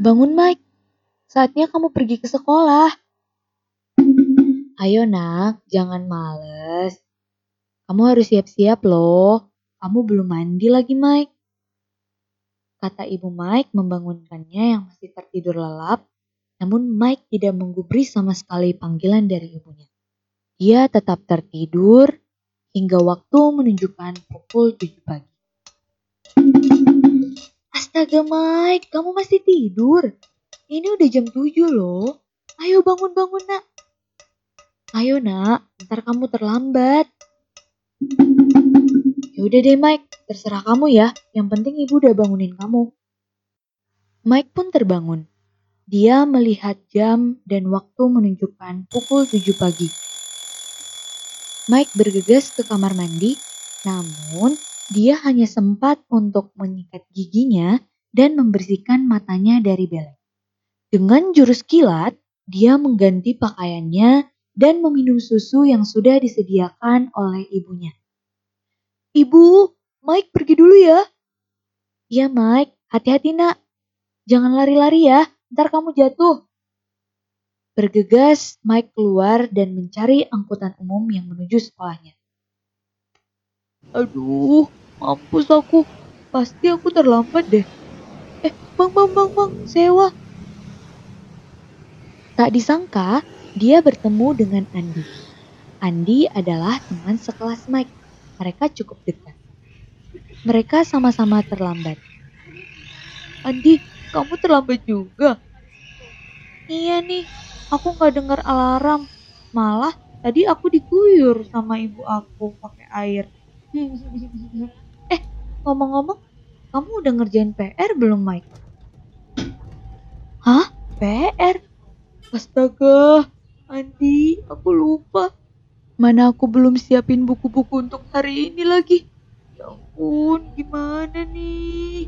Bangun Mike, saatnya kamu pergi ke sekolah. Ayo nak, jangan males. Kamu harus siap-siap loh. Kamu belum mandi lagi Mike. Kata ibu Mike membangunkannya yang masih tertidur lelap. Namun Mike tidak menggubris sama sekali panggilan dari ibunya. Dia tetap tertidur hingga waktu menunjukkan pukul 7 pagi. Astaga Mike, kamu masih tidur? Ini udah jam 7 loh. Ayo bangun-bangun nak. Ayo nak, ntar kamu terlambat. Yaudah deh Mike, terserah kamu ya. Yang penting ibu udah bangunin kamu. Mike pun terbangun. Dia melihat jam dan waktu menunjukkan pukul 7 pagi. Mike bergegas ke kamar mandi, namun dia hanya sempat untuk menyikat giginya dan membersihkan matanya dari belek. Dengan jurus kilat, dia mengganti pakaiannya dan meminum susu yang sudah disediakan oleh ibunya. Ibu, Mike pergi dulu ya. Iya Mike, hati-hati nak. Jangan lari-lari ya, ntar kamu jatuh. Bergegas, Mike keluar dan mencari angkutan umum yang menuju sekolahnya. Aduh, mampus aku. Pasti aku terlambat deh. Bang, bang, bang, bang, sewa. Tak disangka, dia bertemu dengan Andi. Andi adalah teman sekelas Mike. Mereka cukup dekat. Mereka sama-sama terlambat. Andi, kamu terlambat juga. Iya nih, aku nggak dengar alarm. Malah tadi aku diguyur sama ibu aku pakai air. eh, ngomong-ngomong, kamu udah ngerjain PR belum, Mike? PR? Astaga, Andi, aku lupa. Mana aku belum siapin buku-buku untuk hari ini lagi. Ya ampun, gimana nih?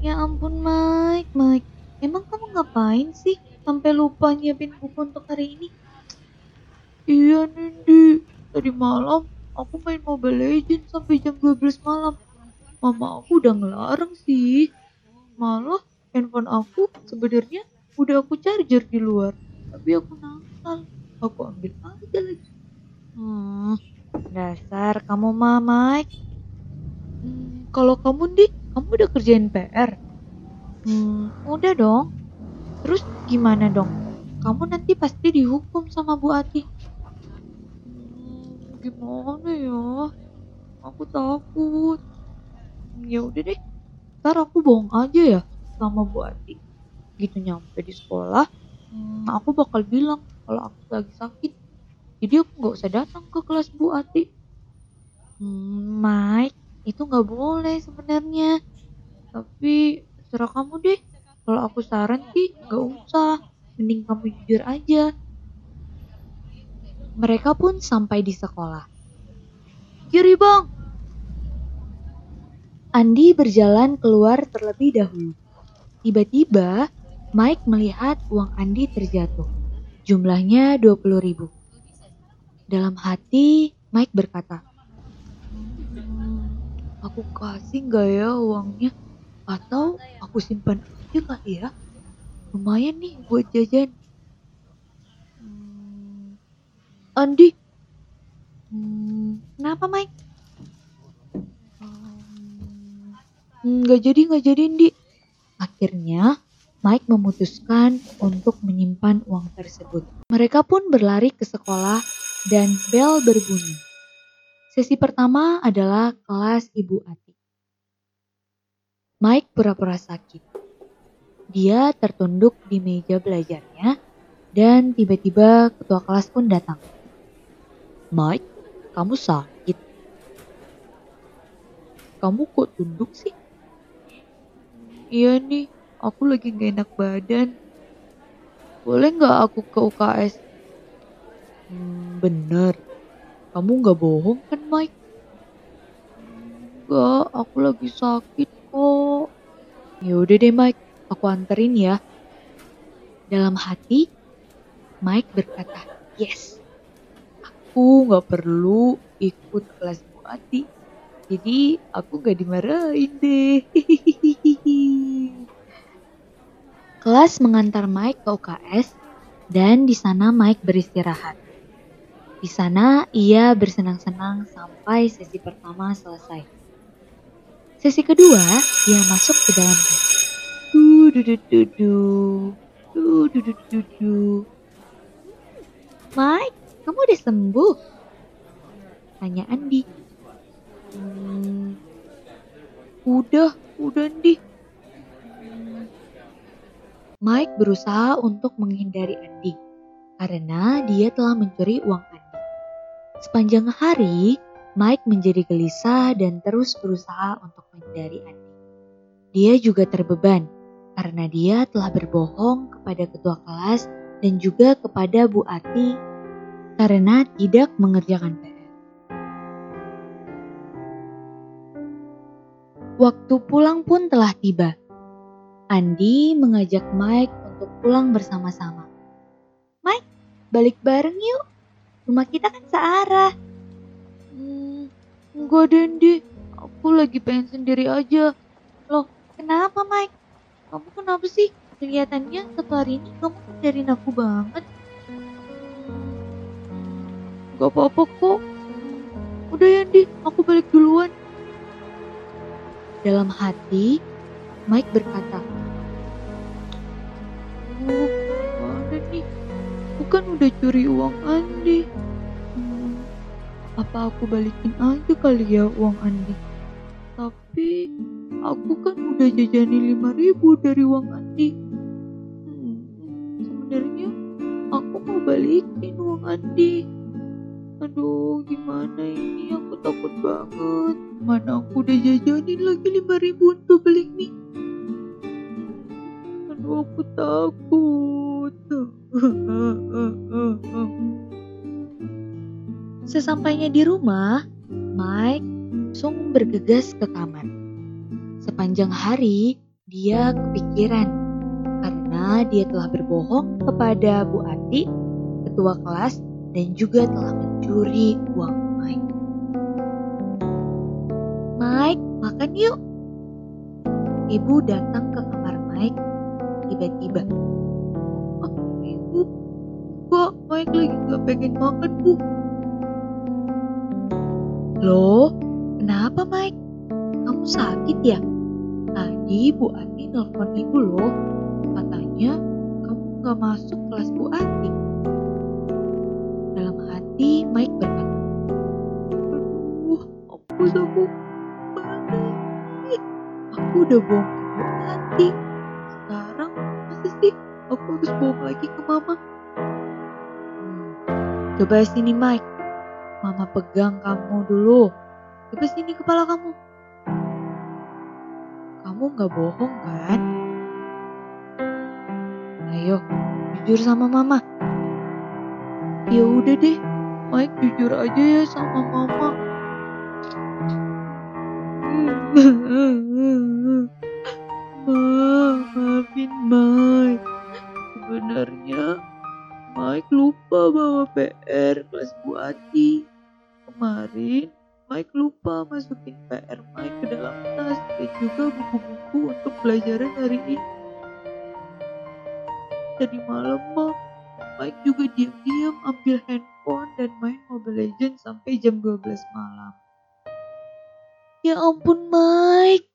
Ya ampun, Mike, Mike. Emang kamu ngapain sih sampai lupa nyiapin buku untuk hari ini? Iya, Nindi. Tadi malam aku main Mobile Legends sampai jam 12 malam. Mama aku udah ngelarang sih. Malah handphone aku sebenarnya udah aku charger di luar. Tapi aku nakal. Aku ambil aja lagi. Hmm, dasar kamu mah Mike. Hmm, kalau kamu di kamu udah kerjain PR hmm, udah dong. Terus gimana dong? Kamu nanti pasti dihukum sama Bu Ati. Hmm, gimana ya? Aku takut. Ya udah deh. Ntar aku bohong aja ya sama Bu Ati gitu nyampe di sekolah hmm, aku bakal bilang kalau aku lagi sakit. Jadi aku nggak usah datang ke kelas Bu Ati. Hmm, Mike itu nggak boleh sebenarnya. Tapi serah kamu deh. Kalau aku saran sih nggak usah. Mending kamu jujur aja. Mereka pun sampai di sekolah. Kiri bang! Andi berjalan keluar terlebih dahulu. Tiba-tiba, Mike melihat uang Andi terjatuh. Jumlahnya 20 ribu. Dalam hati, Mike berkata, aku kasih nggak ya uangnya? Atau aku simpan aja kali ya? Lumayan nih buat jajan. Hmm, Andi, hmm, kenapa Mike? Hmm, nggak jadi, nggak jadi, Andi. Akhirnya, Mike memutuskan untuk menyimpan uang tersebut. Mereka pun berlari ke sekolah dan bel berbunyi. Sesi pertama adalah kelas Ibu Ati. Mike pura-pura sakit. Dia tertunduk di meja belajarnya dan tiba-tiba ketua kelas pun datang. Mike, kamu sakit. Kamu kok tunduk sih? Iya nih, aku lagi gak enak badan. Boleh nggak aku ke UKS? Hmm, bener. Kamu nggak bohong kan, Mike? Enggak, aku lagi sakit kok. Ya udah deh, Mike. Aku anterin ya. Dalam hati, Mike berkata, yes. Aku nggak perlu ikut kelas Bu Ati. Jadi aku gak dimarahin deh. kelas mengantar Mike ke UKS dan di sana Mike beristirahat. Di sana ia bersenang-senang sampai sesi pertama selesai. Sesi kedua, ia masuk ke dalam kelas. Du du du du du. Du du du. Mike, kamu udah sembuh? Tanya Andi. Hmm, udah, udah Andi. Mike berusaha untuk menghindari Andi karena dia telah mencuri uang Andi. Sepanjang hari, Mike menjadi gelisah dan terus berusaha untuk menghindari Andi. Dia juga terbeban karena dia telah berbohong kepada ketua kelas dan juga kepada Bu Ati karena tidak mengerjakan PR. Waktu pulang pun telah tiba. Andi mengajak Mike untuk pulang bersama-sama. Mike, balik bareng yuk. Rumah kita kan searah. Hmm, enggak Dendi, aku lagi pengen sendiri aja. Loh, kenapa Mike? Kamu kenapa sih? Kelihatannya satu hari ini kamu dari aku banget. Gak apa-apa kok. Udah ya Andi, aku balik duluan. Dalam hati, Mike berkata, Oh, mana nih? Bukan udah curi uang Andi. Hmm, apa aku balikin aja kali ya uang Andi? Tapi aku kan udah jajani 5000 dari uang Andi. Hmm, sebenarnya aku mau balikin uang Andi. Aduh, gimana ini? Aku takut banget. Mana aku udah jajanin lagi 5000 untuk beli mie. Aku takut. Sesampainya di rumah, Mike langsung bergegas ke kamar. Sepanjang hari, dia kepikiran karena dia telah berbohong kepada Bu Ati, ketua kelas, dan juga telah mencuri uang Mike. Mike, makan yuk. Ibu datang ke tiba-tiba. Oh, ibu, kok Mike lagi gak pengen makan, Bu? Loh, kenapa Mike? Kamu sakit ya? Tadi Bu Ati nelfon ibu loh. Katanya kamu gak masuk kelas Bu Ati. Dalam hati Mike berkata, Aduh, aku. Aku udah bohong Bu Ati. Aku harus bohong lagi ke Mama? Hmm, coba sini Mike. Mama pegang kamu dulu. Coba sini kepala kamu. Kamu gak bohong kan? Ayo, jujur sama Mama. Ya udah deh, Mike jujur aja ya sama Mama. Bawa PR kelas Bu Ati. Kemarin Mike lupa masukin PR Mike ke dalam tas dan juga buku-buku untuk pelajaran hari ini. Tadi malam mah Mike juga diam-diam ambil handphone dan main Mobile Legends sampai jam 12 malam. Ya ampun Mike,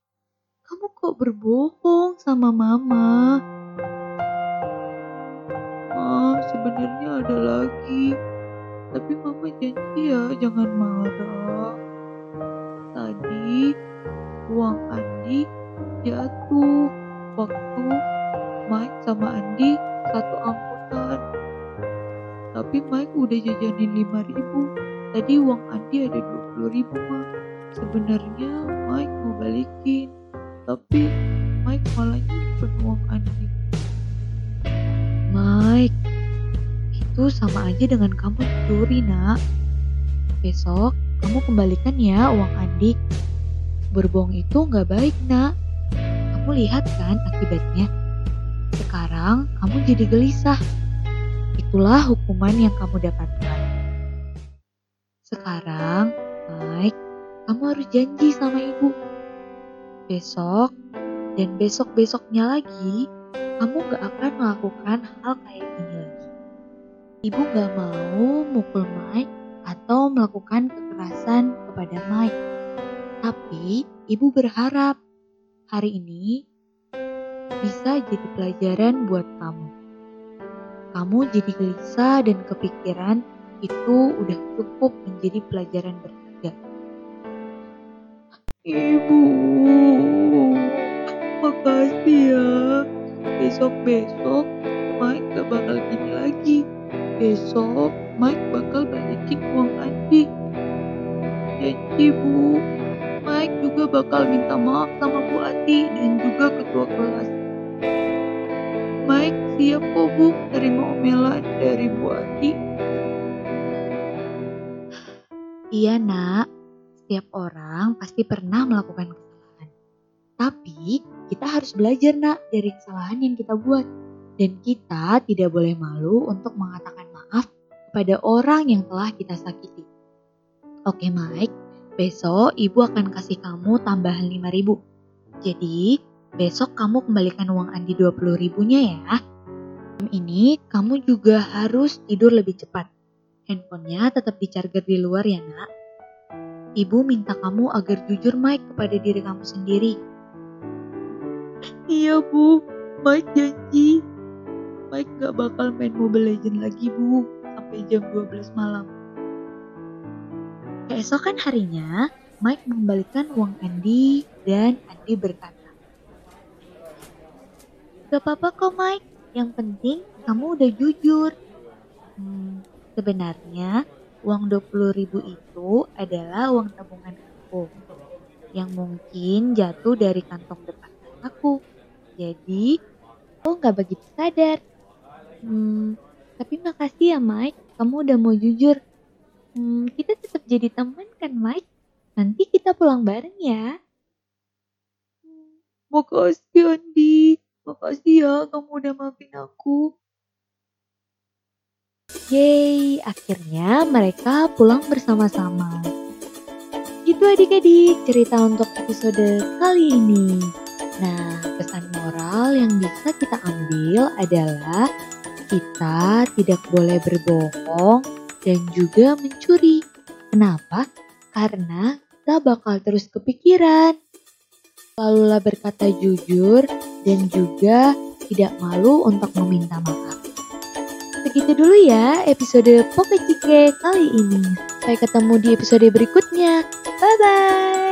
kamu kok berbohong sama mama? Sebenarnya ada lagi. Tapi mama janji ya jangan marah. Tadi uang Andi jatuh waktu Mike sama Andi satu angkutan. Tapi Mike udah jajanin 5000 Tadi uang Andi ada 20000 mah. Sebenarnya Mike mau balikin. Tapi Mike malah nyimpen uang Andi. Mike, itu sama aja dengan kamu curi nak. Besok kamu kembalikan ya uang Andi. Berbohong itu nggak baik nak. Kamu lihat kan akibatnya. Sekarang kamu jadi gelisah. Itulah hukuman yang kamu dapatkan. Sekarang, Mike, kamu harus janji sama ibu. Besok dan besok-besoknya lagi, kamu gak akan melakukan hal kayak gini lagi. Ibu gak mau mukul Mike atau melakukan kekerasan kepada Mike. Tapi ibu berharap hari ini bisa jadi pelajaran buat kamu. Kamu jadi gelisah dan kepikiran itu udah cukup menjadi pelajaran berharga. Ibu, makasih ya. Besok-besok Mike gak bakal. Besok Mike bakal balikin uang Andi. Janji bu, Mike juga bakal minta maaf sama Bu Ati dan juga ketua kelas. Mike siap kok bu terima omelan dari Bu Ati. Iya nak, setiap orang pasti pernah melakukan kesalahan. Tapi kita harus belajar nak dari kesalahan yang kita buat. Dan kita tidak boleh malu untuk mengatakan kepada orang yang telah kita sakiti. Oke Mike, besok ibu akan kasih kamu tambahan 5000. Jadi besok kamu kembalikan uang Andi 20 ribunya ya. Malam ini kamu juga harus tidur lebih cepat. Handphonenya tetap dicharger di luar ya nak. Ibu minta kamu agar jujur Mike kepada diri kamu sendiri. Iya bu, Mike janji. Mike gak bakal main Mobile Legend lagi bu, sampai jam 12 malam. Keesokan harinya, Mike mengembalikan uang Andy dan Andy berkata, Gak apa-apa kok Mike, yang penting kamu udah jujur. Hmm, sebenarnya uang 20 ribu itu adalah uang tabungan aku yang mungkin jatuh dari kantong depan aku. Jadi, aku nggak begitu sadar. Hmm, tapi makasih ya Mike, kamu udah mau jujur. Hmm, kita tetap jadi teman kan Mike? Nanti kita pulang bareng ya. Hmm, makasih Andi. Makasih ya kamu udah maafin aku. Yeay, akhirnya mereka pulang bersama-sama. Itu adik-adik cerita untuk episode kali ini. Nah, pesan moral yang bisa kita ambil adalah kita tidak boleh berbohong dan juga mencuri. Kenapa? Karena kita bakal terus kepikiran. Lalulah berkata jujur dan juga tidak malu untuk meminta maaf. Segitu dulu ya episode Poke Cike kali ini. Sampai ketemu di episode berikutnya. Bye-bye.